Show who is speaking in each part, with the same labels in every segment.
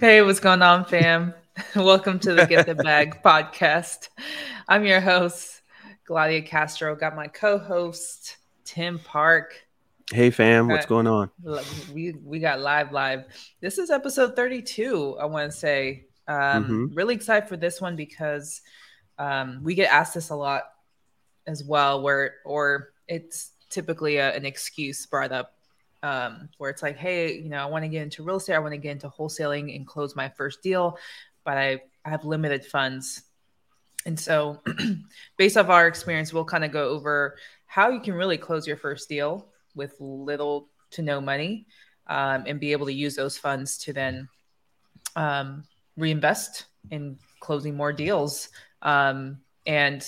Speaker 1: Hey, what's going on, fam? Welcome to the Get the Bag podcast. I'm your host, Gladia Castro. Got my co-host, Tim Park.
Speaker 2: Hey, fam, what's going on?
Speaker 1: We we got live live. This is episode 32. I want to say, um, mm-hmm. really excited for this one because um, we get asked this a lot as well, where or it's typically a, an excuse brought up um, where it's like, hey, you know, I want to get into real estate, I want to get into wholesaling and close my first deal, but I, I have limited funds. And so, based off our experience, we'll kind of go over how you can really close your first deal with little to no money um, and be able to use those funds to then um, reinvest in closing more deals. Um, and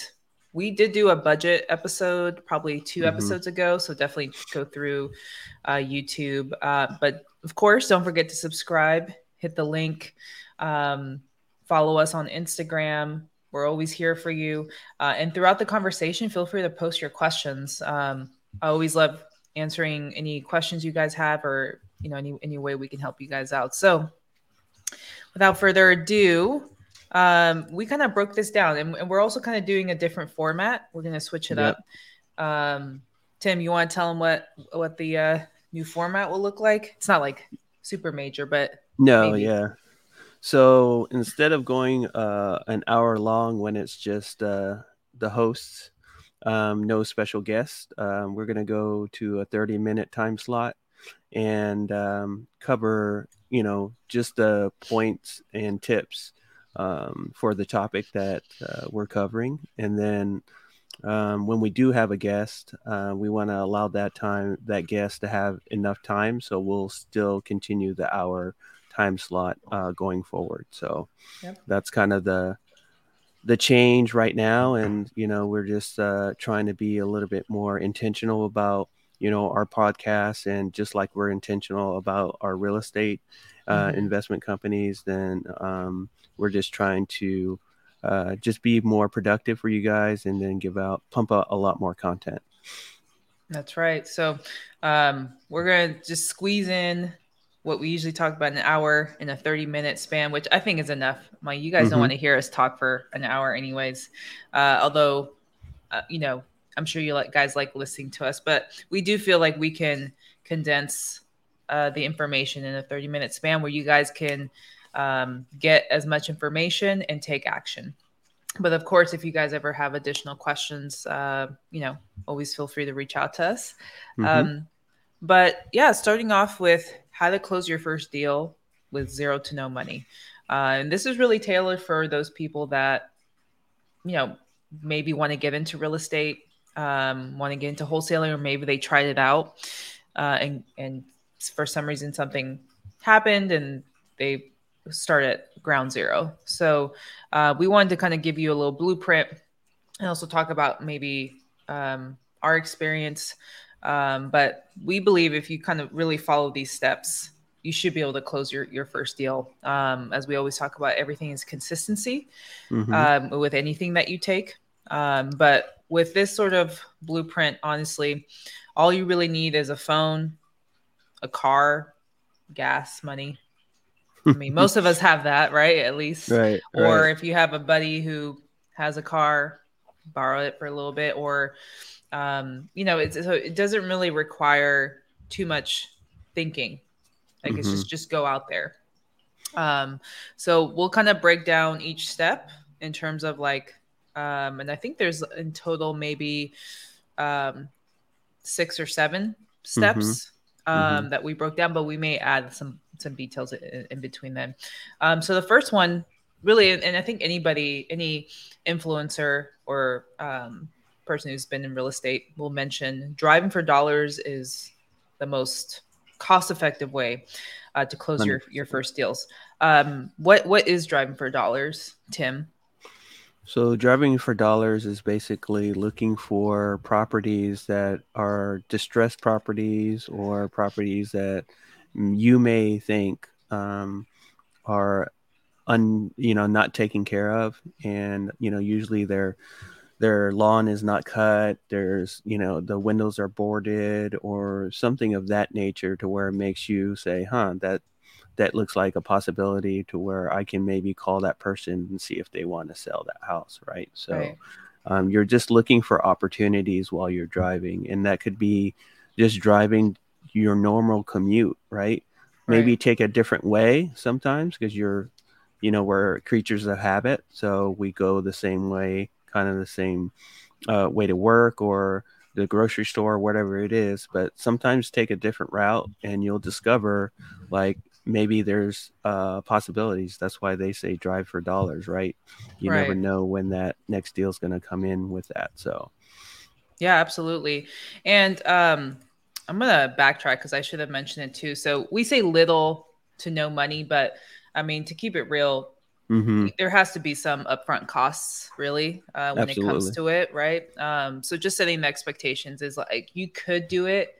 Speaker 1: we did do a budget episode probably 2 mm-hmm. episodes ago so definitely go through uh, youtube uh, but of course don't forget to subscribe hit the link um, follow us on instagram. We're always here for you uh, and throughout the conversation feel free to post your questions. Um, i always love answering any questions you guys have or you know any, any way we can help you guys out. So without further ado um, we kind of broke this down and, and we're also kind of doing a different format. We're going to switch it yep. up. Um, Tim, you want to tell them what, what the uh, new format will look like? It's not like super major, but
Speaker 2: no, maybe. yeah. So instead of going uh, an hour long when it's just uh, the hosts, um, no special guests, um, we're going to go to a 30 minute time slot and um, cover, you know, just the points and tips um, for the topic that uh, we're covering. And then um, when we do have a guest, uh, we want to allow that time, that guest to have enough time. So we'll still continue the hour time slot uh, going forward. So yep. that's kind of the the change right now and you know we're just uh, trying to be a little bit more intentional about you know our podcast and just like we're intentional about our real estate uh, mm-hmm. investment companies then um, we're just trying to uh, just be more productive for you guys and then give out pump out a lot more content
Speaker 1: that's right so um, we're gonna just squeeze in what we usually talk about an hour in a 30 minute span which i think is enough my you guys mm-hmm. don't want to hear us talk for an hour anyways uh, although uh, you know i'm sure you like guys like listening to us but we do feel like we can condense uh, the information in a 30 minute span where you guys can um, get as much information and take action. But of course, if you guys ever have additional questions, uh, you know, always feel free to reach out to us. Mm-hmm. Um, but yeah, starting off with how to close your first deal with zero to no money. Uh, and this is really tailored for those people that, you know, maybe want to get into real estate, um, want to get into wholesaling, or maybe they tried it out uh, and, and for some reason something happened and they start at ground zero. So uh, we wanted to kind of give you a little blueprint and also talk about maybe um, our experience. Um, but we believe if you kind of really follow these steps, you should be able to close your, your first deal. Um, as we always talk about, everything is consistency mm-hmm. Um, with anything that you take. Um, but with this sort of blueprint, honestly, all you really need is a phone, a car, gas, money, I mean, most of us have that, right? At least.
Speaker 2: Right.
Speaker 1: Or
Speaker 2: right.
Speaker 1: if you have a buddy who has a car, borrow it for a little bit. Or, um, you know, it's, so it doesn't really require too much thinking. Like mm-hmm. it's just, just go out there. Um, so we'll kind of break down each step in terms of like, um, and I think there's in total maybe um, six or seven steps. Mm-hmm um, mm-hmm. that we broke down, but we may add some some details in, in between them. Um, so the first one, really, and I think anybody, any influencer or um, person who's been in real estate will mention driving for dollars is the most cost effective way uh, to close your your first deals. Um, what what is driving for dollars, Tim?
Speaker 2: So, driving for dollars is basically looking for properties that are distressed properties or properties that you may think um, are un, you know, not taken care of, and you know, usually their their lawn is not cut. There's, you know, the windows are boarded or something of that nature, to where it makes you say, "Huh, that that looks like a possibility to where I can maybe call that person and see if they want to sell that house, right? So right. Um, you're just looking for opportunities while you're driving, and that could be just driving your normal commute, right? Maybe take a different way sometimes because you're, you know, we're creatures of habit, so we go the same way, kind of the same uh, way to work or the grocery store, whatever it is. But sometimes take a different route, and you'll discover like maybe there's uh, possibilities. That's why they say drive for dollars, right? You right. never know when that next deal is going to come in with that. So,
Speaker 1: yeah, absolutely. And um, I'm going to backtrack because I should have mentioned it too. So we say little to no money, but I mean, to keep it real, mm-hmm. there has to be some upfront costs really uh, when absolutely. it comes to it, right? Um, so just setting the expectations is like you could do it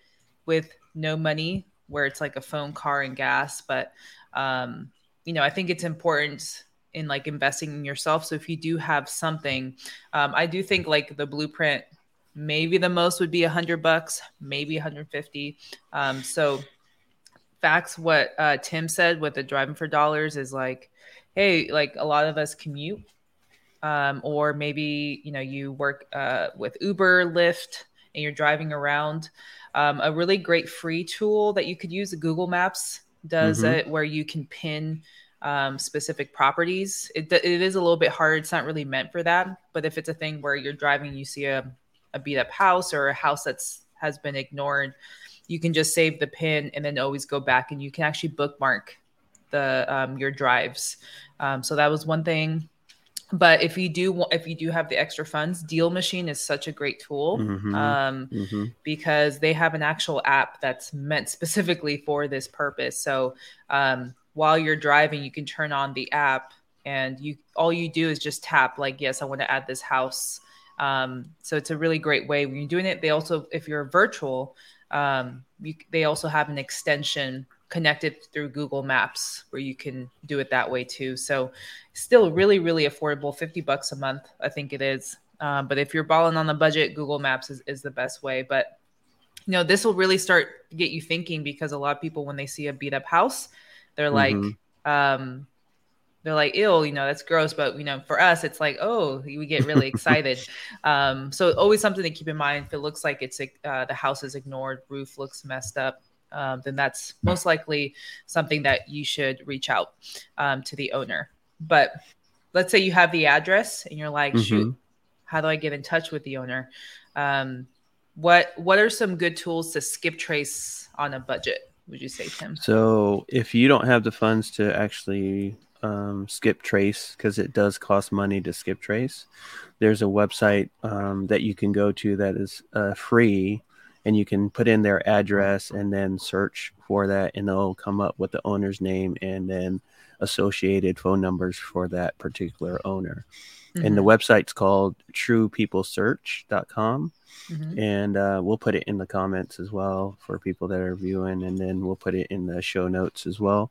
Speaker 1: with no money where it's like a phone, car, and gas. But um, you know, I think it's important in like investing in yourself. So if you do have something, um, I do think like the blueprint, maybe the most would be a hundred bucks, maybe 150. Um, so facts, what uh, Tim said with the driving for dollars is like, hey, like a lot of us commute. Um, or maybe you know you work uh, with Uber, Lyft, and you're driving around. Um, a really great free tool that you could use, Google Maps does mm-hmm. it, where you can pin um, specific properties. It, it is a little bit hard. It's not really meant for that. But if it's a thing where you're driving, you see a, a beat up house or a house that's has been ignored, you can just save the pin and then always go back and you can actually bookmark the um, your drives. Um, so that was one thing but if you do if you do have the extra funds DealMachine is such a great tool mm-hmm. Um, mm-hmm. because they have an actual app that's meant specifically for this purpose so um, while you're driving you can turn on the app and you all you do is just tap like yes i want to add this house um, so it's a really great way when you're doing it they also if you're virtual um, you, they also have an extension connected through Google Maps where you can do it that way too. So still really, really affordable, 50 bucks a month, I think it is. Um, but if you're balling on the budget, Google Maps is, is the best way. But you know, this will really start to get you thinking because a lot of people, when they see a beat up house, they're like, mm-hmm. um, they're like, ill, you know, that's gross. But, you know, for us, it's like, oh, we get really excited. um, so always something to keep in mind. If it looks like it's uh, the house is ignored, roof looks messed up, um, then that's most likely something that you should reach out um, to the owner. But let's say you have the address and you're like, mm-hmm. shoot, how do I get in touch with the owner? Um, what what are some good tools to skip trace on a budget? Would you say, Tim?
Speaker 2: So if you don't have the funds to actually um, skip trace because it does cost money to skip trace. There's a website um, that you can go to that is uh, free and you can put in their address and then search for that and they'll come up with the owner's name and then associated phone numbers for that particular owner mm-hmm. and the mm-hmm. website's called truepeoplesearch.com mm-hmm. and uh, we'll put it in the comments as well for people that are viewing and then we'll put it in the show notes as well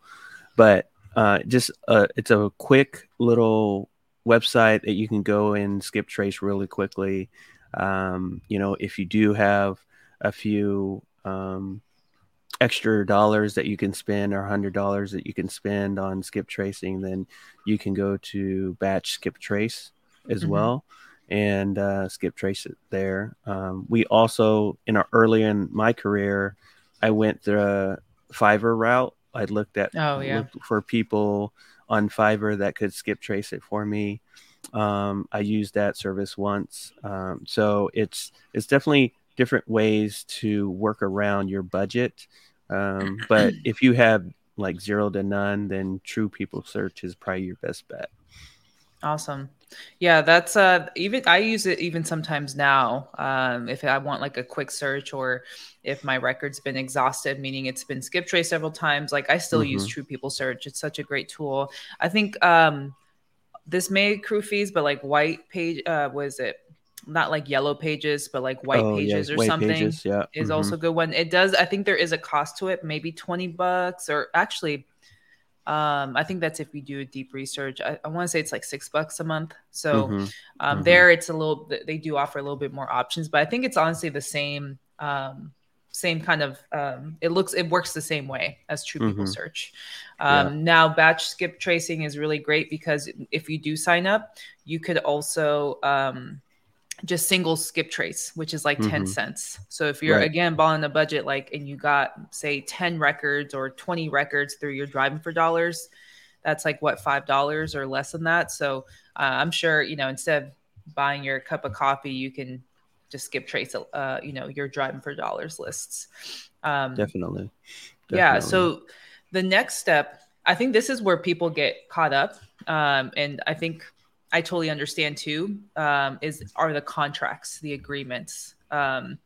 Speaker 2: but uh, just uh, it's a quick little website that you can go and skip trace really quickly um, you know if you do have a few um, extra dollars that you can spend or hundred dollars that you can spend on skip tracing, then you can go to batch skip trace as mm-hmm. well and uh, skip trace it there. Um, we also, in our early in my career, I went the Fiverr route. I looked at
Speaker 1: oh, yeah.
Speaker 2: looked for people on Fiverr that could skip trace it for me. Um, I used that service once, um, so it's it's definitely different ways to work around your budget. Um, but if you have like zero to none, then True People Search is probably your best bet.
Speaker 1: Awesome. Yeah, that's uh even I use it even sometimes now. Um, if I want like a quick search or if my record's been exhausted, meaning it's been skip trace several times, like I still mm-hmm. use True People Search. It's such a great tool. I think um this may accrue fees, but like white page uh was it not like yellow pages, but like white oh, pages yeah, or white something pages, yeah. is mm-hmm. also a good one. It does, I think there is a cost to it, maybe 20 bucks or actually, um, I think that's if you do a deep research. I, I want to say it's like six bucks a month. So mm-hmm. Um, mm-hmm. there it's a little, they do offer a little bit more options, but I think it's honestly the same, um, same kind of um, it looks it works the same way as true people mm-hmm. search um, yeah. now batch skip tracing is really great because if you do sign up you could also um, just single skip trace which is like mm-hmm. 10 cents so if you're right. again balling a budget like and you got say 10 records or 20 records through your driving for dollars that's like what five dollars or less than that so uh, i'm sure you know instead of buying your cup of coffee you can just skip trace uh, you know your driving for dollars lists
Speaker 2: um, definitely.
Speaker 1: definitely yeah so the next step i think this is where people get caught up um, and i think i totally understand too um, is are the contracts the agreements um,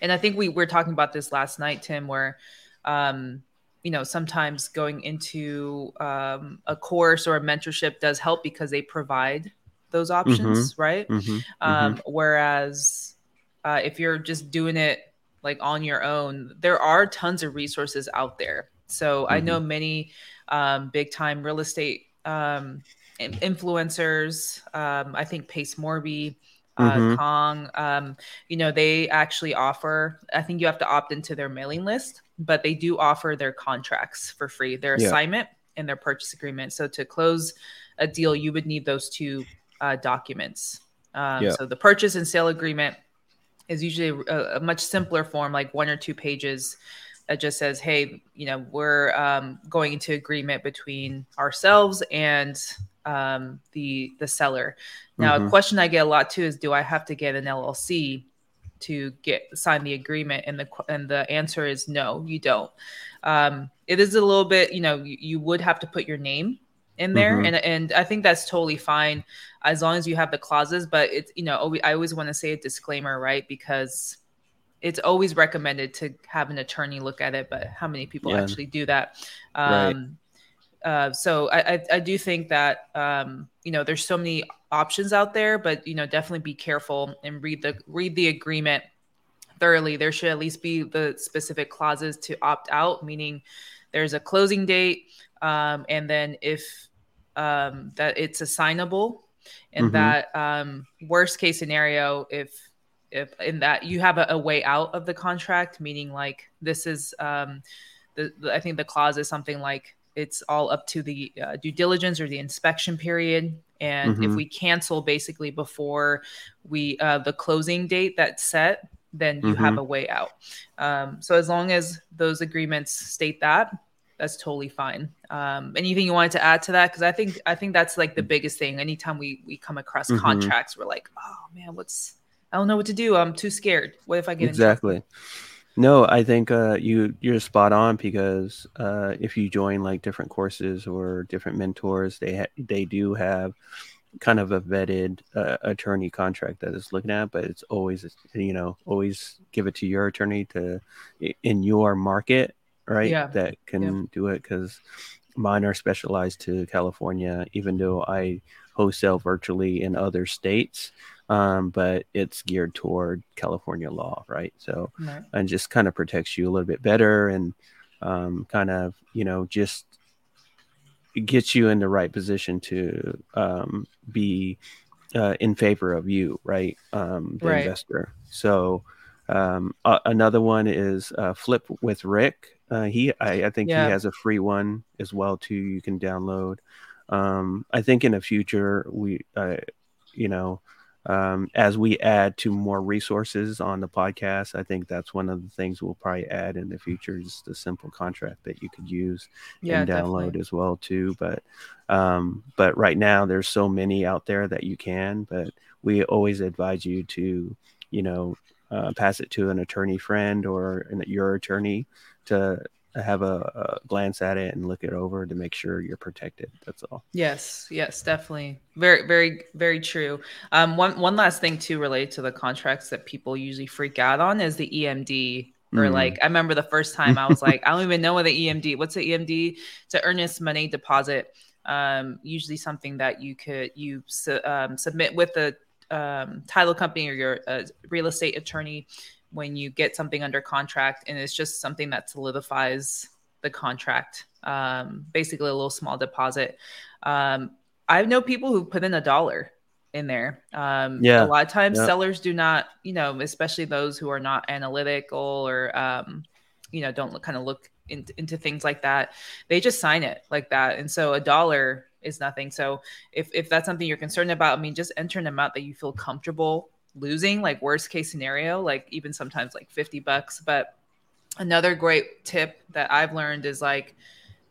Speaker 1: and i think we were talking about this last night tim where um, you know sometimes going into um, a course or a mentorship does help because they provide those options, mm-hmm. right? Mm-hmm. Um, mm-hmm. Whereas uh, if you're just doing it like on your own, there are tons of resources out there. So I know mm-hmm. many um, big time real estate um, influencers. Um, I think Pace Morby. Uh, mm-hmm. Kong, um, you know, they actually offer. I think you have to opt into their mailing list, but they do offer their contracts for free, their yeah. assignment and their purchase agreement. So to close a deal, you would need those two uh, documents. Um, yeah. So the purchase and sale agreement is usually a, a, much simpler form, like one or two pages that just says, "Hey, you know, we're um, going into agreement between ourselves and um, the the seller." Now, mm-hmm. a question I get a lot too is, "Do I have to get an LLC to get sign the agreement?" And the and the answer is no, you don't. Um, it is a little bit, you know, you, you would have to put your name in there mm-hmm. and and I think that's totally fine as long as you have the clauses but it's you know I always want to say a disclaimer right because it's always recommended to have an attorney look at it but how many people yeah. actually do that um. Uh, so I, I, I do think that um, you know there's so many options out there but you know definitely be careful and read the read the agreement thoroughly there should at least be the specific clauses to opt out meaning there's a closing date um, and then if um, that it's assignable and mm-hmm. that um, worst case scenario if if in that you have a, a, way out of the contract meaning like this is um, the, the, i think the clause is something like it's all up to the uh, due diligence or the inspection period and mm-hmm. if we cancel basically before we uh, the closing date that's set then you mm-hmm. have a way out um, so as long as those agreements state that that's totally fine. Um, anything you wanted to add to that? Because I think I think that's like the biggest thing. Anytime we we come across mm-hmm. contracts, we're like, oh man, what's I don't know what to do. I'm too scared. What if I get
Speaker 2: exactly? No, I think uh, you you're spot on because uh, if you join like different courses or different mentors, they ha- they do have kind of a vetted uh, attorney contract that is looking at, but it's always you know always give it to your attorney to in your market right? Yeah. That can yeah. do it because mine are specialized to California, even though I wholesale virtually in other states. Um, but it's geared toward California law, right? So, right. and just kind of protects you a little bit better and um, kind of, you know, just gets you in the right position to um, be uh, in favor of you, right? Um, the right. investor. So, um, uh, another one is uh, Flip with Rick. Uh, he, I, I think yeah. he has a free one as well too. You can download. Um, I think in the future we, uh, you know, um, as we add to more resources on the podcast, I think that's one of the things we'll probably add in the future. Just a simple contract that you could use yeah, and download definitely. as well too. But, um, but right now there's so many out there that you can. But we always advise you to, you know, uh, pass it to an attorney friend or an, your attorney to have a, a, glance at it and look it over to make sure you're protected. That's all.
Speaker 1: Yes, yes, definitely. Very, very, very true. Um, one one last thing too related to the contracts that people usually freak out on is the EMD. Or mm. like I remember the first time I was like, I don't even know what the EMD. What's the EMD? It's an earnest money deposit. Um, usually something that you could you su- um, submit with the um, title company or your uh, real estate attorney when you get something under contract and it's just something that solidifies the contract um, basically a little small deposit um, i know people who put in a dollar in there. Um,
Speaker 2: Yeah.
Speaker 1: a lot of times
Speaker 2: Yep.
Speaker 1: sellers do not, you know, especially those who are not analytical or, um, you know, don't look, kind of look in, into things like that. They just sign it like that, and so a dollar is nothing. So if if that's something you're concerned about, I mean, just enter an amount that you feel comfortable losing. Like worst case scenario, like even sometimes like fifty bucks. But another great tip that I've learned is like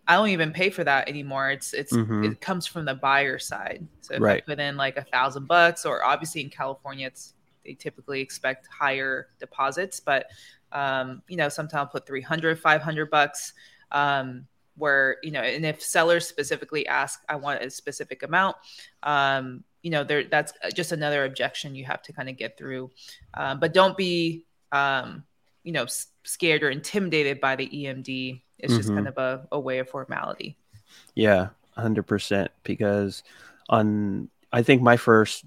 Speaker 1: I don't even pay for that anymore. It's it's
Speaker 2: Mhm.
Speaker 1: it comes from the buyer side. So if I
Speaker 2: Right.
Speaker 1: put in like a thousand bucks, or obviously in California, it's they typically expect higher deposits, but um, you know, sometimes I'll put 300, 500 bucks. Um, where you know, and if sellers specifically ask, I want a specific amount, um, you know, there that's just another objection you have to kind of get through. Um, but don't be, um, you know, s- scared or intimidated by the EMD. It's just
Speaker 2: Mhm.
Speaker 1: kind of a, a way of formality.
Speaker 2: Yeah, hundred percent. Because on, I think my first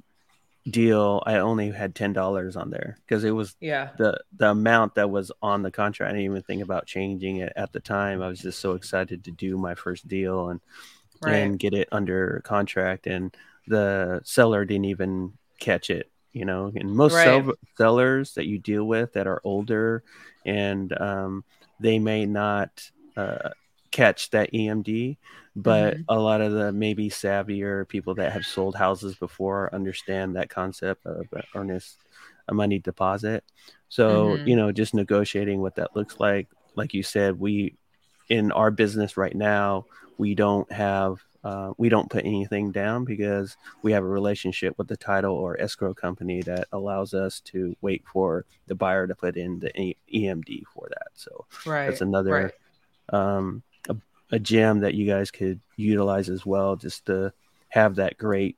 Speaker 2: deal, I only had ten dollars on there because it was
Speaker 1: Yeah.
Speaker 2: the the amount that was on the contract. I didn't even think about changing it at the time. I was just so excited to do my first deal and
Speaker 1: Right.
Speaker 2: and get it under contract, and the seller didn't even catch it. You know, and most
Speaker 1: Right.
Speaker 2: sell- sellers that you deal with that are older, and um, they may not uh, catch that EMD, but
Speaker 1: Mhm.
Speaker 2: a lot of the maybe savvier people that have sold houses before understand that concept of earnest a money deposit. So,
Speaker 1: Mhm.
Speaker 2: you know, just negotiating what that looks like. Like you said, we in our business right now, we don't have uh, we don't put anything down because we have a relationship with the title or escrow company that allows us to wait for the buyer to put in the EMD for that. So
Speaker 1: Right.
Speaker 2: that's another um, a, a gem that you guys could utilize as well, just to have that great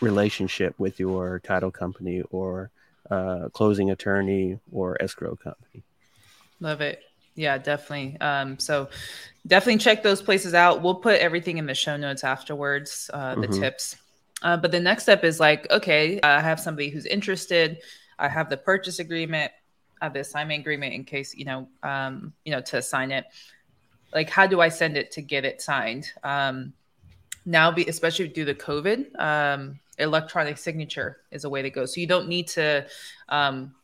Speaker 2: relationship with your title company or uh, closing attorney or escrow company.
Speaker 1: Love it. Yeah, definitely. Um, so definitely check those places out. We'll put everything in the show notes afterwards, uh, the
Speaker 2: Mhm.
Speaker 1: tips. Uh, but the next step is like, okay, I have somebody who's interested. I have the purchase agreement, I have the assignment agreement in case, you know, um, you know, to sign it. Like, how do I send it to get it signed? Um, now, be, especially due to COVID, um, electronic signature is a way to go. So you don't need to um,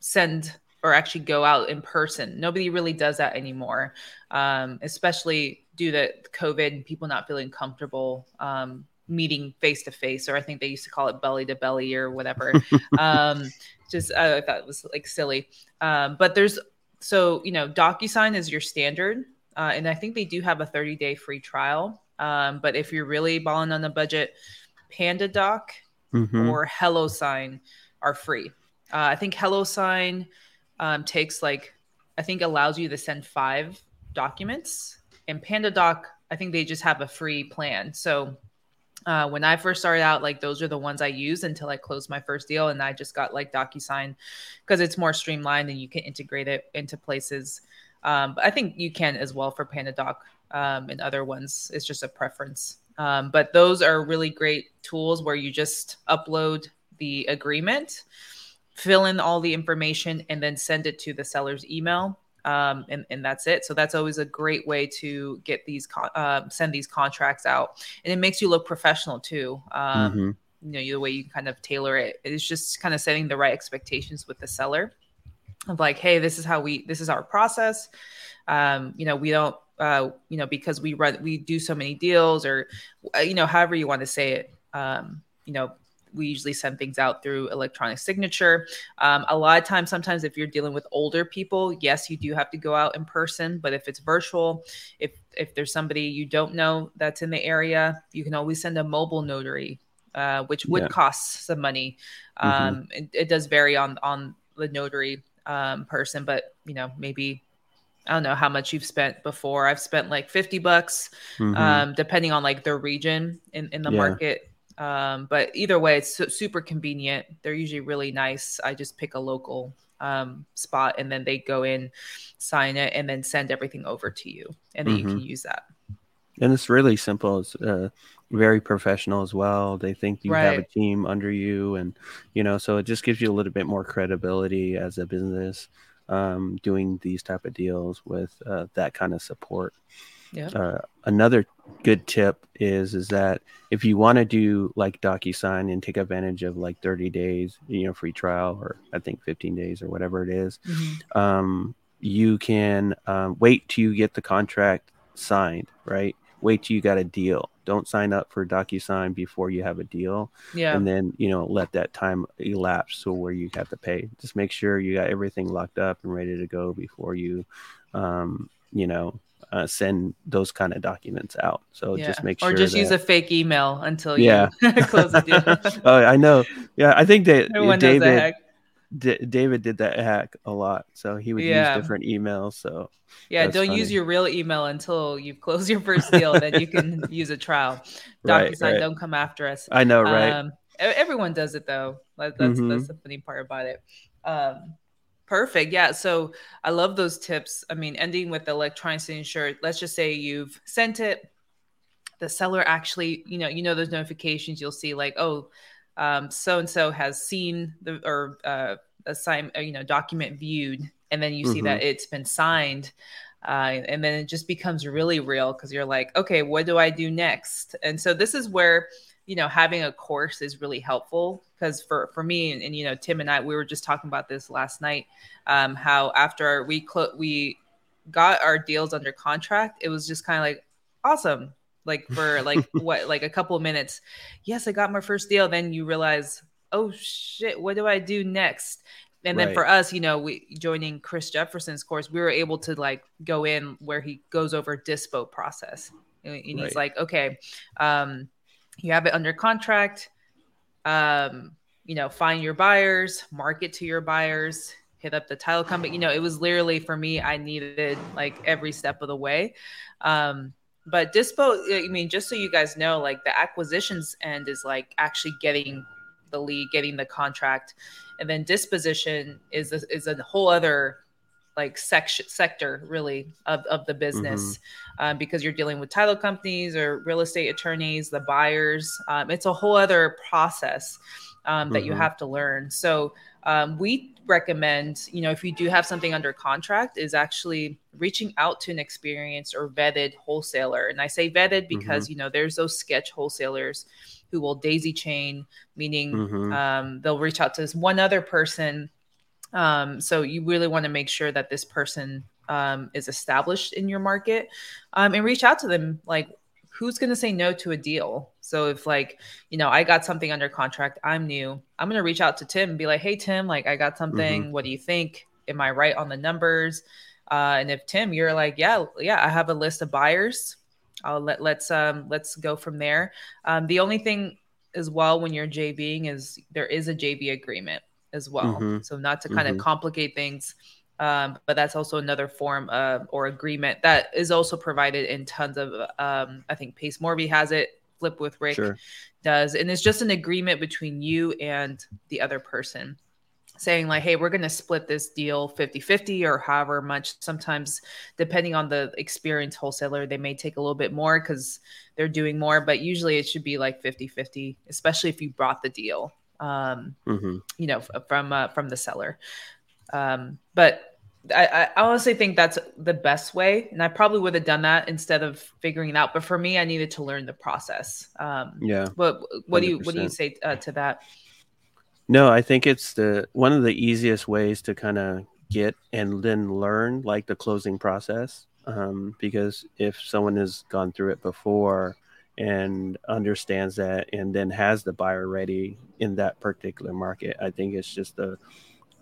Speaker 1: send or actually go out in person. Nobody really does that anymore, um, especially due to COVID and people not feeling comfortable um, meeting face to face, or I think they used to call it belly to belly or whatever. um, just I thought it was like silly. Um, but there's so you know DocuSign is your standard, uh, and I think they do have a 30 day free trial. Um, but if you're really balling on the budget, PandaDoc
Speaker 2: Mhm.
Speaker 1: or HelloSign are free. Uh, I think HelloSign um, takes like I think allows you to send five documents, and PandaDoc I think they just have a free plan. So uh, when I first started out, like those are the ones I used until I closed my first deal, and I just got like DocuSign because it's more streamlined and you can integrate it into places. Um, but I think you can as well for PandaDoc um, and other ones. It's just a preference. Um, but those are really great tools where you just upload the agreement, fill in all the information, and then send it to the seller's email. Um, and, and that's it. So that's always a great way to get these con- uh, send these contracts out, and it makes you look professional too. Um,
Speaker 2: Mhm.
Speaker 1: You know, the way you kind of tailor it. It's just kind of setting the right expectations with the seller of like, hey, this is how we, this is our process. Um, you know, we don't, uh, you know, because we run, we do so many deals, or uh, you know, however you want to say it. Um, you know, we usually send things out through electronic signature. Um, a lot of times, sometimes if you're dealing with older people, yes, you do have to go out in person. But if it's virtual, if if there's somebody you don't know that's in the area, you can always send a mobile notary, uh, which would
Speaker 2: Yeah.
Speaker 1: cost some money. Um, it, it does vary on on the notary um, person, but you know maybe. I don't know how much you've spent before. I've spent like 50 bucks
Speaker 2: Mhm.
Speaker 1: um, depending on like the region in, in the
Speaker 2: Yeah.
Speaker 1: market. Um, but either way, it's su- super convenient. They're usually really nice. I just pick a local um, spot and then they go in, sign it, and then send everything over to you. And then you can use that.
Speaker 2: and it's really simple. It's uh, very professional as well. They think you have a team under you, and you know, so it just gives you a little bit more credibility as a business um, doing these type of deals with uh, that kind of support.
Speaker 1: Yeah.
Speaker 2: Uh, another good tip is is that if you want to do like DocuSign and take advantage of like 30 days, you know, free trial or I think 15 days or whatever it is,
Speaker 1: Mm-hmm.
Speaker 2: um, you can um, wait till you get the contract signed, right? Wait till you got a deal. Don't sign up for DocuSign before you have a deal,
Speaker 1: Yeah.
Speaker 2: and then you know let that time elapse so where you have to pay. Just make sure you got everything locked up and ready to go before you, um, you know, uh, send those kind of documents out. So
Speaker 1: yeah.
Speaker 2: just make sure.
Speaker 1: or just
Speaker 2: that...
Speaker 1: use a fake email until
Speaker 2: Yeah.
Speaker 1: you close the deal.
Speaker 2: oh, I know. Yeah, I think that
Speaker 1: Everyone
Speaker 2: David
Speaker 1: hack.
Speaker 2: D- David did that hack a lot. So he would
Speaker 1: Yeah.
Speaker 2: use different emails. So
Speaker 1: Yeah, don't use your real email until you've closed your first deal. then you can use a trial.
Speaker 2: Right,
Speaker 1: DocuSign,
Speaker 2: right.
Speaker 1: don't come after us.
Speaker 2: I know, right?
Speaker 1: Um, everyone does it though. That, that's
Speaker 2: Mhm.
Speaker 1: that's the funny part about it. Um, perfect. Yeah. So I love those tips. I mean, ending with the electronic signature. Let's just say you've sent it. The seller actually, you know, you know those notifications. You'll see like, oh, so and so has seen the or uh, assign, uh, you know, document viewed, and then you see
Speaker 2: Mhm.
Speaker 1: that it's been signed. Uh, and then it just becomes really real because you're like, okay, what do I do next? And so this is where you know having a course is really helpful because for for me and, and you know Tim and I we were just talking about this last night um how after we clo- we got our deals under contract it was just kind of like awesome. Like for like what like a couple of minutes. Yes I got my first deal. Then you realize oh shit what do I do next? And then for us you know we joining Chris Jefferson's course we were able to like go in where he goes over dispo process. And and he's
Speaker 2: Right.
Speaker 1: like okay um you have it under contract um you know find your buyers market to your buyers hit up the title company. You know it was literally for me i needed like every step of the way. Um but dispo i mean just so you guys know like the acquisitions end is like actually getting the lead getting the contract. And then disposition is a, is a whole other like section sector really of, of the business. Um, because you're dealing with title companies or real estate attorneys the buyers um, it's a whole other process um, that you
Speaker 2: Mhm.
Speaker 1: have to learn. So um, we recommend you know if you do have something under contract is actually reaching out to an experienced or vetted wholesaler. And i say vetted because you know there's those sketch wholesalers who will daisy chain meaning
Speaker 2: Mhm.
Speaker 1: um, they'll reach out to this one other person um, so you really want to make sure that this person um, is established in your market um, and reach out to them like who's going to say no to a deal? So if like you know i got something under contract i'm new i'm going to reach out to tim and be like hey tim like i got something. What do you think? Am i right on the numbers? Uh, and if tim you're like yeah yeah i have a list of buyers. I'll let let's um let's go from there. Um, the only thing as well when you're JVing is there is a JV agreement as well
Speaker 2: Mhm.
Speaker 1: so not to kind
Speaker 2: Mhm.
Speaker 1: of complicate things um, but that's also another form of or agreement that is also provided in tons of um, i think pace morby has it flip with rick
Speaker 2: Sure.
Speaker 1: does and it's just an agreement between you and the other person saying like hey we're going to split this deal 50-50 or however much sometimes depending on the experienced wholesaler they may take a little bit more because they're doing more but usually it should be like 50-50 especially if you brought the deal um,
Speaker 2: hmm
Speaker 1: you know from uh, from the seller um, but I, I honestly think that's the best way and i probably would have done that instead of figuring it out but for me i needed to learn the process um,
Speaker 2: Yeah.
Speaker 1: what what do you what do you say uh, to that
Speaker 2: No, I think it's the one of the easiest ways to kind of get and then learn like the closing process. Um, because if someone has gone through it before and understands that and then has the buyer ready in that particular market, I think it's just a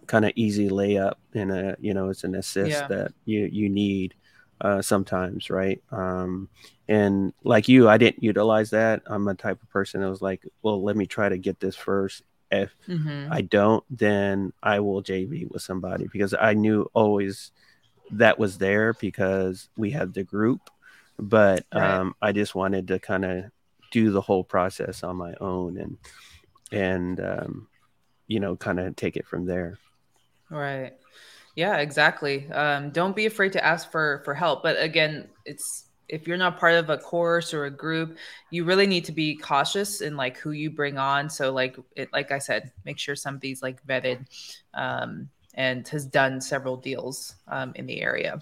Speaker 2: kind of easy layup and a you know it's an assist
Speaker 1: Yeah.
Speaker 2: that you you need uh, sometimes, right? Um, and like you, I didn't utilize that. I'm a type of person that was like, well, let me try to get this first. If
Speaker 1: Mhm.
Speaker 2: I don't, then I will JV with somebody because I knew always that was there because we had the group, but
Speaker 1: Right.
Speaker 2: um, I just wanted to kind of do the whole process on my own and and um, you know kind of take it from there.
Speaker 1: Right. Yeah, exactly. Um, don't be afraid to ask for for help. But again, it's if you're not part of a course or a group, you really need to be cautious in like who you bring on. So like it, like I said, make sure somebody's like vetted um, and has done several deals um, in the area.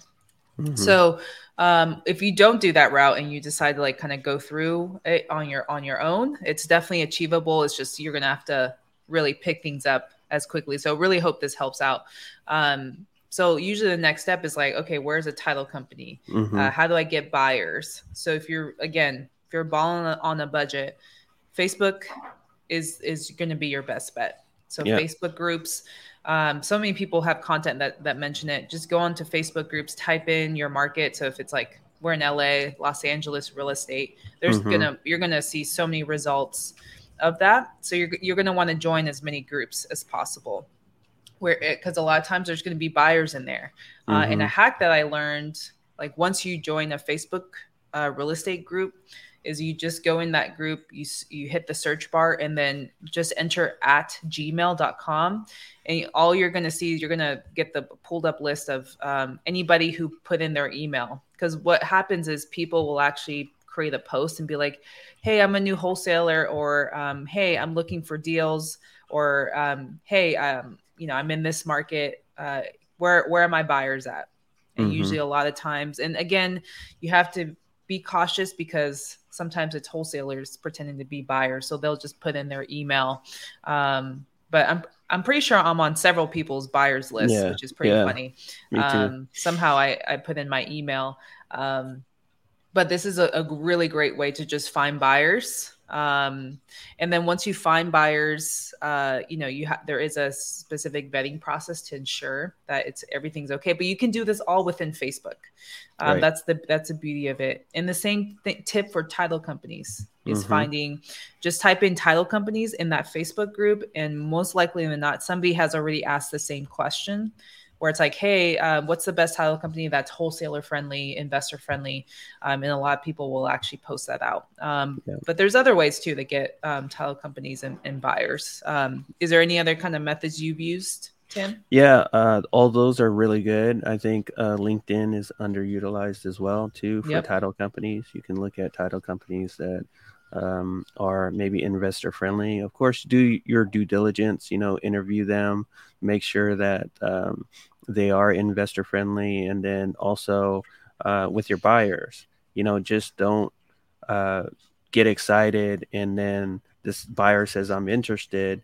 Speaker 1: Mm-hmm. So um, if you don't do that route and you decide to like kind of go through it on your on your own, it's definitely achievable. It's just you're gonna have to really pick things up as quickly. So really hope this helps out. Um, so usually the next step is like, okay, where's a title company? Mm-hmm. Uh, how do I get buyers? So if you're again, if you're balling on a budget, Facebook is is going to be your best bet. So yeah. Facebook groups. Um, so many people have content that that mention it. Just go onto Facebook groups, type in your market. So if it's like we're in LA, Los Angeles real estate, there's mm-hmm. gonna you're gonna see so many results of that. So you're you're gonna want to join as many groups as possible. Where because a lot of times there's gonna be buyers in there. Mm-hmm. Uh, and a mm-hmm. hack that I learned, like once you join a Facebook uh, real estate group, is you just go in that group, you you hit the search bar, and then just enter at gmail.com. And all you're going to see is you're going to get the pulled up list of um, anybody who put in their email. Because what happens is people will actually create a post and be like, hey, I'm a new wholesaler, or um, hey, I'm looking for deals, or um, hey, um, you know, I'm in this market. Uh, where where are my buyers at? And mm-hmm. usually, a lot of times, and again, you have to be cautious because sometimes it's wholesalers pretending to be buyers, so they'll just put in their email. Um, but I'm I'm pretty sure I'm on several people's buyers list, yeah, which is pretty yeah, funny. Um, somehow I I put in my email. Um, but this is a, a, really great way to just find buyers um, and then once you find buyers uh, you know you have there is a specific vetting process to ensure that it's everything's okay but you can do this all within facebook um, right. that's the that's the beauty of it and the same th- tip for title companies is mm-hmm. finding just type in title companies in that facebook group and most likely than not somebody has already asked the same question where it's like, hey, uh, what's the best title company that's wholesaler friendly, investor friendly? Um, and a lot of people will actually post that out. Um, yeah. But there's other ways too to get um, title companies and, and buyers. Um, is there any other kind of methods you've used? Tim?
Speaker 2: Yeah, uh, all those are really good. I think uh, LinkedIn is underutilized as well too for yep. title companies. You can look at title companies that um, are maybe investor friendly. Of course, do your due diligence. You know, interview them, make sure that um, they are investor friendly, and then also uh, with your buyers. You know, just don't uh, get excited and then this buyer says I'm interested.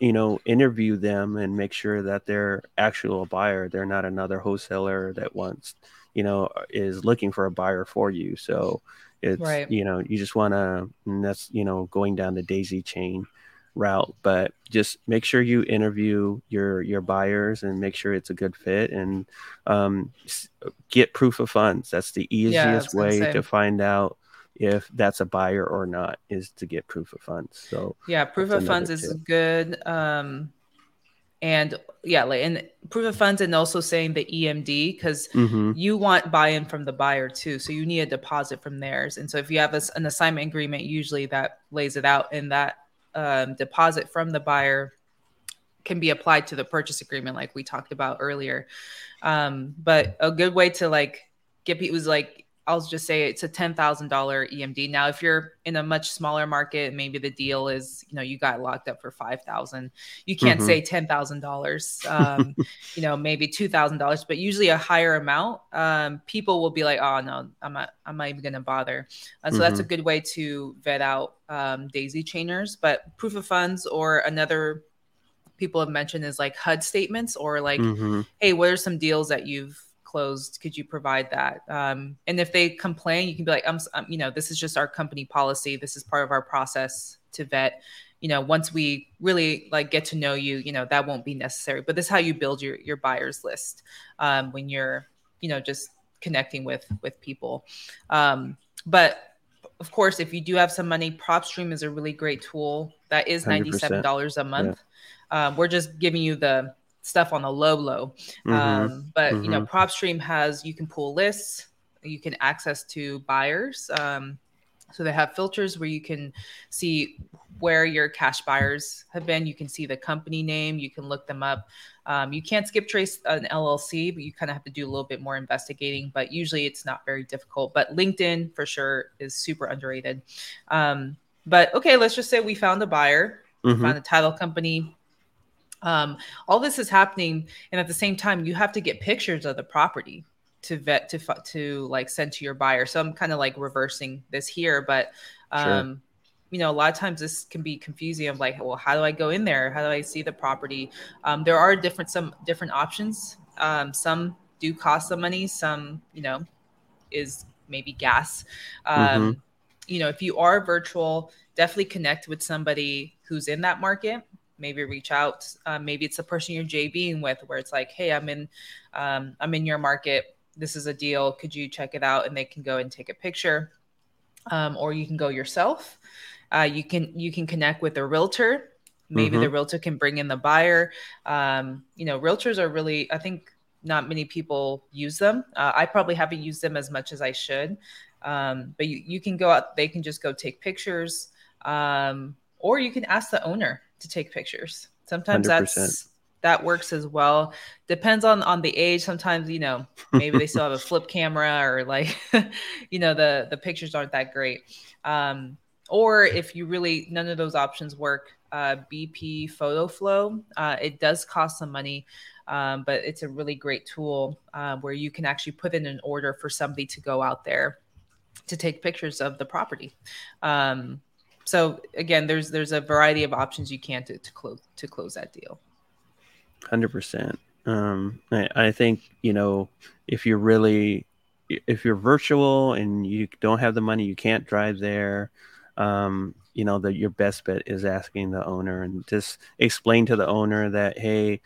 Speaker 2: You know, interview them and make sure that they're actual buyer. They're not another wholesaler that wants, you know, is looking for a buyer for you. So it's right. you know you just want to that's you know going down the daisy chain route but just make sure you interview your your buyers and make sure it's a good fit and um, get proof of funds that's the easiest yeah, way to find out if that's a buyer or not is to get proof of funds so
Speaker 1: yeah proof of funds tip. is good um and yeah like and proof of funds and also saying the emd because mm-hmm. you want buy-in from the buyer too so you need a deposit from theirs and so if you have a, an assignment agreement usually that lays it out and that um, deposit from the buyer can be applied to the purchase agreement like we talked about earlier um, but a good way to like get people is like I'll just say it's a ten thousand dollar EMD. Now, if you're in a much smaller market, maybe the deal is you know you got locked up for five thousand. You can't mm-hmm. say ten thousand um, dollars. You know, maybe two thousand dollars, but usually a higher amount. Um, people will be like, oh no, I'm not. I'm not even going to bother. Uh, so mm-hmm. that's a mm-hmm. good way to vet out um, daisy chainers. But proof of funds or another people have mentioned is like HUD statements or like, mm-hmm. hey, what are some deals that you've closed could you provide that? Um, and if they complain you can be like I'm, I'm, you know this is just our company policy. This is part of our process to vet. You know once we really like get to know you you know that won't be necessary. But this is how you build your your buyers list um, when you're you know just connecting with with people. Um, but of course if you do have some money propstream is a really great tool that is $97 a month. Yeah. um, we're just giving you the stuff on the low low. Mm-hmm. Um, but mm-hmm. you know, mm-hmm. PropStream has you can pull lists, you can access to buyers. Um, so they have filters where you can see where your cash buyers have been. You can see the company name. You can look them up. Um, you can't skip trace an LLC, but you kind of have to do a little bit more investigating. But usually it's not very difficult. But LinkedIn for sure is super underrated. Um, but okay, let's just say we found a buyer, mm-hmm. found a title company, um, all this is happening and at the same time you have to get pictures of the property to vet to to like send to your buyer. So I'm kind of like reversing this here, but um, sure. you know, a lot of times this can be confusing. Of like, well, how do I go in there? How do I see the property? Um, there are different some different options. Um, some do cost some money. Some, you know, is maybe gas. Um, mm-hmm. You know, if you are virtual, definitely connect with somebody who's in that market maybe reach out. Um, maybe it's the person you're JVing with, where it's like, hey, I'm in, um, I'm in your market. This is a deal. Could you check it out? And they can go and take a picture, um, or you can go yourself. Uh, you can you can connect with a realtor. Maybe mm-hmm. the realtor can bring in the buyer. Um, you know, realtors are really, I think, not many people use them. Uh, I probably haven't used them as much as I should. Um, but you, you can go out, they can just go take pictures. Um, or you can ask the owner to take pictures. Sometimes 100%. that's that works as well. Depends on on the age. Sometimes you know maybe they still have a flip camera or like you know the the pictures aren't that great. Um, or if you really none of those options work, uh, BP Photo Flow. Uh, it does cost some money, um, but it's a really great tool uh, where you can actually put in an order for somebody to go out there to take pictures of the property. Um, so again, there's there's a variety of options you can to, to close to close that deal.
Speaker 2: Hundred percent. Um, I, I think you know if you're really if you're virtual and you don't have the money, you can't drive there. Um, you know that your best bet is asking the owner and just explain to the owner that hey,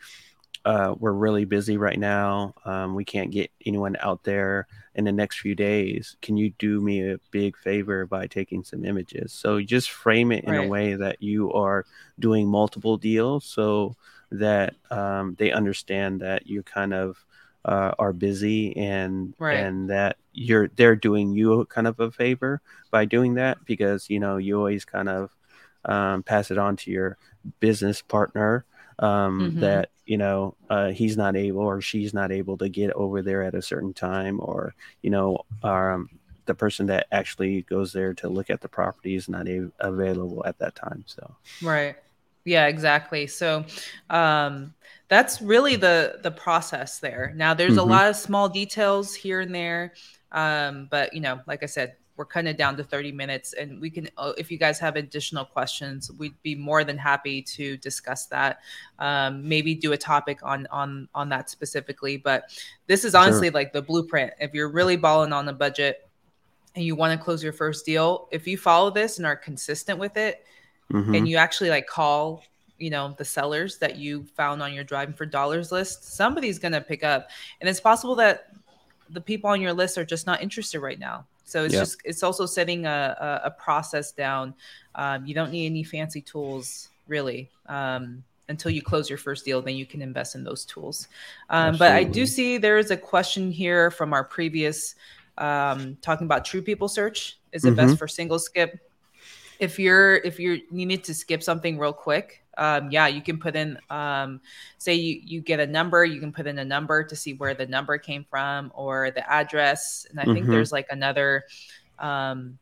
Speaker 2: uh, we're really busy right now. Um, we can't get anyone out there in the next few days. Can you do me a big favor by taking some images? So just frame it in right. a way that you are doing multiple deals so that um, they understand that you kind of uh, are busy and right. and that you're they're doing you kind of a favor by doing that because you know you always kind of um, pass it on to your business partner um, mm-hmm. that you know uh, he's not able or she's not able to get over there at a certain time or you know um, the person that actually goes there to look at the property is not a- available at that time so
Speaker 1: right yeah exactly so um, that's really the the process there now there's mm-hmm. a lot of small details here and there um, but you know like i said we're kind of down to 30 minutes and we can uh, if you guys have additional questions we'd be more than happy to discuss that um, maybe do a topic on on on that specifically but this is honestly sure. like the blueprint if you're really balling on the budget and you want to close your first deal if you follow this and are consistent with it mm-hmm. and you actually like call you know the sellers that you found on your driving for dollars list somebody's going to pick up and it's possible that the people on your list are just not interested right now so it's yeah. just it's also setting a, a, a process down. Um, you don't need any fancy tools really um, until you close your first deal. Then you can invest in those tools. Um, but I do see there is a question here from our previous um, talking about True People Search. Is it mm-hmm. best for single skip? If you're if you're you need to skip something real quick, um, yeah, you can put in, um, say you, you get a number, you can put in a number to see where the number came from or the address. And I mm-hmm. think there's like another, um,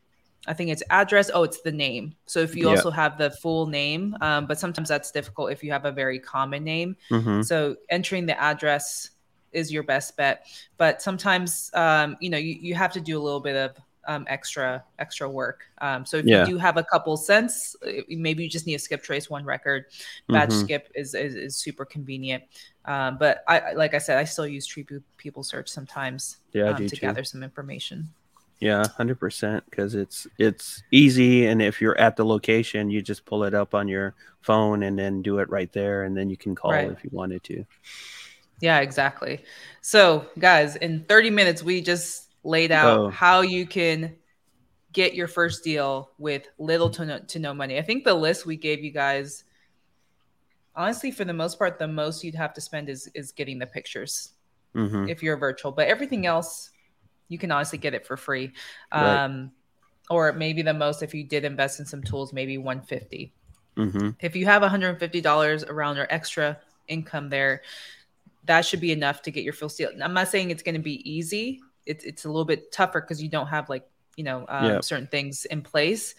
Speaker 1: I think it's address. Oh, it's the name. So if you yeah. also have the full name, um, but sometimes that's difficult if you have a very common name. Mm-hmm. So entering the address is your best bet. But sometimes, um, you know, you, you have to do a little bit of um, extra extra work. Um, so if yeah. you do have a couple cents, uh, maybe you just need to skip trace one record. Batch mm-hmm. skip is, is, is super convenient. Um, but I like I said, I still use True People Search sometimes yeah, um, to too. gather some information.
Speaker 2: Yeah, hundred percent. Because it's it's easy, and if you're at the location, you just pull it up on your phone and then do it right there, and then you can call right. if you wanted to.
Speaker 1: Yeah, exactly. So, guys, in 30 minutes, we just laid out oh. how you can get your first deal with little to no, to no money. I think the list we gave you guys, honestly, for the most part, the most you'd have to spend is is getting the pictures mm-hmm. if you're virtual. But everything else, you can honestly get it for free. Right. Um, or maybe the most if you did invest in some tools, maybe 150. Mm-hmm. If you have $150 around or extra income there, that should be enough to get your first deal. I'm not saying it's going to be easy it's it's a little bit tougher because you don't have like you know um, certain things in place.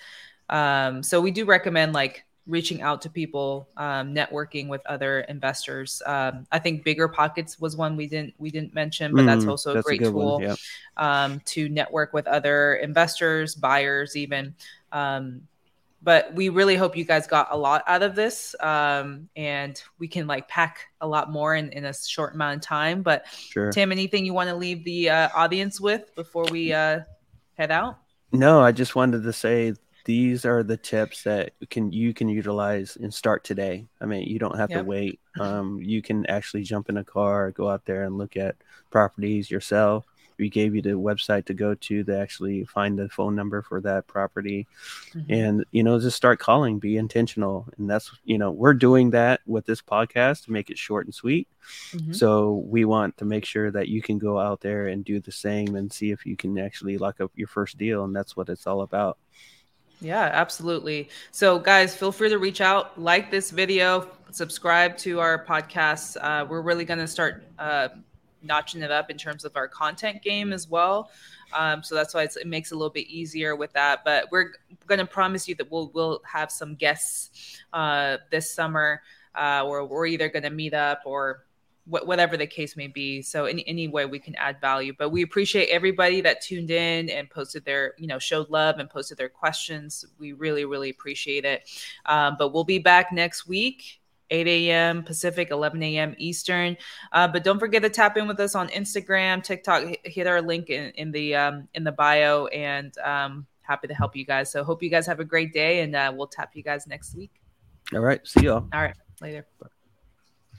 Speaker 1: Um, so we do recommend like reaching out to people, um, networking with other investors. Um, I think Bigger Pockets was one we didn't we didn't mention, but mm, that's also that's a great a tool yeah. um, to network with other investors, buyers, even. Um, but we really hope you guys got a lot out of this um, and we can like pack a lot more in, in a short amount of time but sure. tim anything you want to leave the uh, audience with before we uh, head out
Speaker 2: no i just wanted to say these are the tips that can you can utilize and start today i mean you don't have yep. to wait um, you can actually jump in a car go out there and look at properties yourself we gave you the website to go to to actually find the phone number for that property mm-hmm. and you know just start calling be intentional and that's you know we're doing that with this podcast to make it short and sweet mm-hmm. so we want to make sure that you can go out there and do the same and see if you can actually lock up your first deal and that's what it's all about
Speaker 1: yeah, absolutely. So, guys, feel free to reach out, like this video, subscribe to our podcast. Uh, we're really going to start uh, notching it up in terms of our content game as well. Um, so that's why it makes it a little bit easier with that. But we're going to promise you that we'll we'll have some guests uh, this summer, uh, or we're either going to meet up or wh- whatever the case may be. So in any way we can add value. But we appreciate everybody that tuned in and posted their you know showed love and posted their questions. We really really appreciate it. Um, but we'll be back next week 8 a.m. Pacific, 11 a.m. Eastern. Uh, but don't forget to tap in with us on Instagram, TikTok. Hit our link in, in the um, in the bio, and um, happy to help you guys. So hope you guys have a great day, and uh, we'll tap you guys next week.
Speaker 2: All right, see y'all.
Speaker 1: All right, later. Bye.